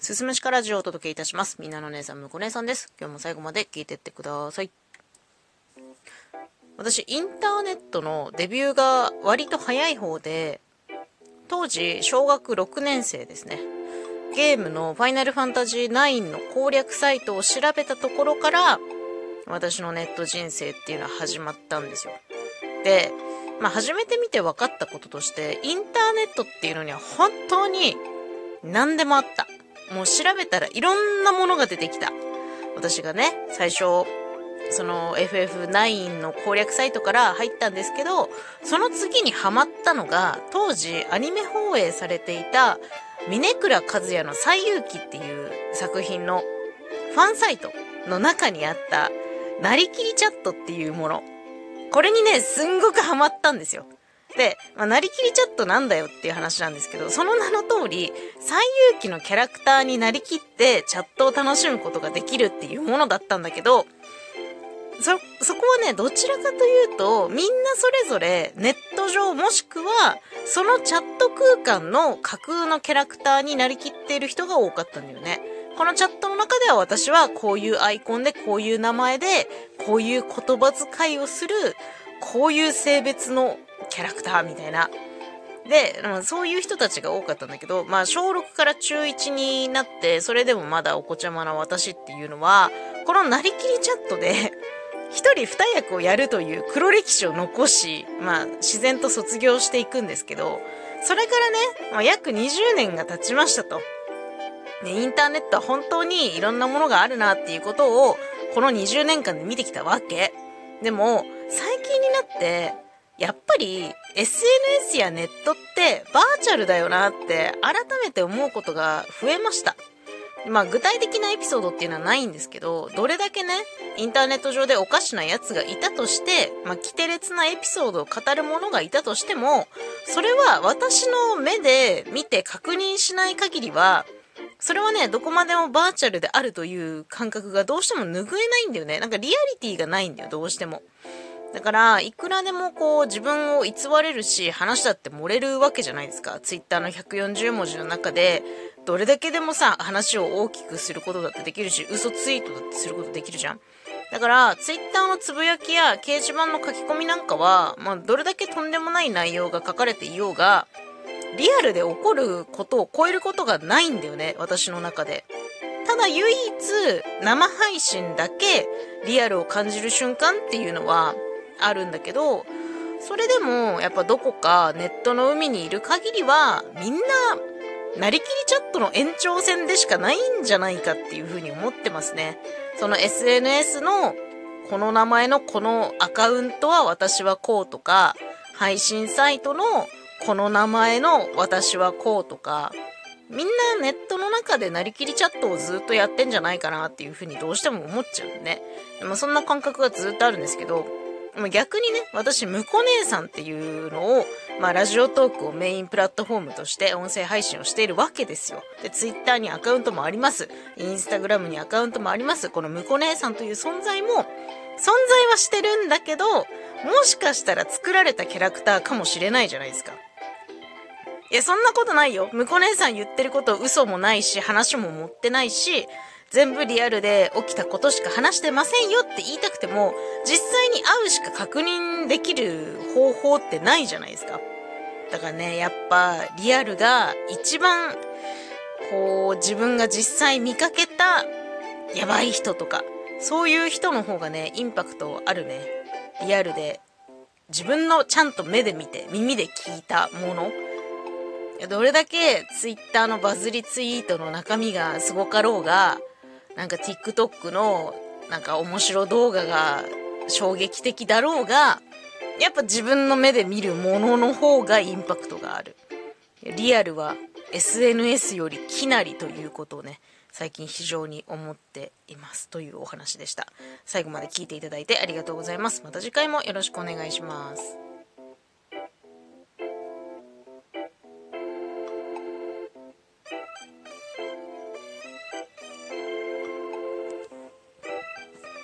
すすむしかラジオをお届けいたします。みんなの姉さん、むこ姉さんです。今日も最後まで聞いてってください。私、インターネットのデビューが割と早い方で、当時、小学6年生ですね。ゲームのファイナルファンタジー9の攻略サイトを調べたところから、私のネット人生っていうのは始まったんですよ。で、まあ、初めて見て分かったこととして、インターネットっていうのには本当に何でもあった。もう調べたらいろんなものが出てきた。私がね、最初、その FF9 の攻略サイトから入ったんですけど、その次にハマったのが、当時アニメ放映されていた、峰倉和也の西遊記っていう作品のファンサイトの中にあった、なりきりチャットっていうもの。これにね、すんごくハマったんですよ。で、まあ、なりきりチャットなんだよっていう話なんですけど、その名の通り、最遊記のキャラクターになりきってチャットを楽しむことができるっていうものだったんだけど、そ、そこはね、どちらかというと、みんなそれぞれネット上もしくは、そのチャット空間の架空のキャラクターになりきっている人が多かったんだよね。このチャットの中では私はこういうアイコンでこういう名前でこういう言葉遣いをするこういう性別のキャラクターみたいな。で、そういう人たちが多かったんだけど、まあ、小6から中1になって、それでもまだお子ちゃまな私っていうのは、このなりきりチャットで、一人二役をやるという黒歴史を残し、まあ、自然と卒業していくんですけど、それからね、まあ、約20年が経ちましたと。ね、インターネットは本当にいろんなものがあるなっていうことを、この20年間で見てきたわけ。でも、最近になって、やっぱり SNS やネットってバーチャルだよなって改めて思うことが増えました。まあ具体的なエピソードっていうのはないんですけど、どれだけね、インターネット上でおかしな奴がいたとして、まあ規定列なエピソードを語る者がいたとしても、それは私の目で見て確認しない限りは、それはね、どこまでもバーチャルであるという感覚がどうしても拭えないんだよね。なんかリアリティがないんだよ、どうしても。だから、いくらでもこう自分を偽れるし、話だって漏れるわけじゃないですか。ツイッターの140文字の中で、どれだけでもさ、話を大きくすることだってできるし、嘘ツイートだってすることできるじゃん。だから、ツイッターのつぶやきや掲示板の書き込みなんかは、まあ、どれだけとんでもない内容が書かれていようが、リアルで起こることを超えることがないんだよね、私の中で。ただ唯一、生配信だけリアルを感じる瞬間っていうのは、あるんだけど、それでもやっぱどこかネットの海にいる限りはみんななりきりチャットの延長線でしかないんじゃないかっていうふうに思ってますね。その SNS のこの名前のこのアカウントは私はこうとか、配信サイトのこの名前の私はこうとか、みんなネットの中でなりきりチャットをずっとやってんじゃないかなっていうふうにどうしても思っちゃうんで、まあ、そんな感覚がずっとあるんですけど、逆にね、私、むこ姉さんっていうのを、まあ、ラジオトークをメインプラットフォームとして音声配信をしているわけですよ。で、ツイッターにアカウントもあります。インスタグラムにアカウントもあります。このむこ姉さんという存在も、存在はしてるんだけど、もしかしたら作られたキャラクターかもしれないじゃないですか。いや、そんなことないよ。むこ姉さん言ってること嘘もないし、話も持ってないし、全部リアルで起きたことしか話してませんよって言いたくても、実際に会うしか確認できる方法ってないじゃないですか。だからね、やっぱリアルが一番、こう、自分が実際見かけたやばい人とか、そういう人の方がね、インパクトあるね。リアルで、自分のちゃんと目で見て、耳で聞いたもの。どれだけ twitter のバズりツイートの中身がすごかろうが、なんか TikTok のなんか面白動画が衝撃的だろうが、やっぱ自分の目で見るものの方がインパクトがある。リアルは SNS よりきなりということをね、最近非常に思っていますというお話でした。最後まで聞いていただいてありがとうございます。また次回もよろしくお願いします。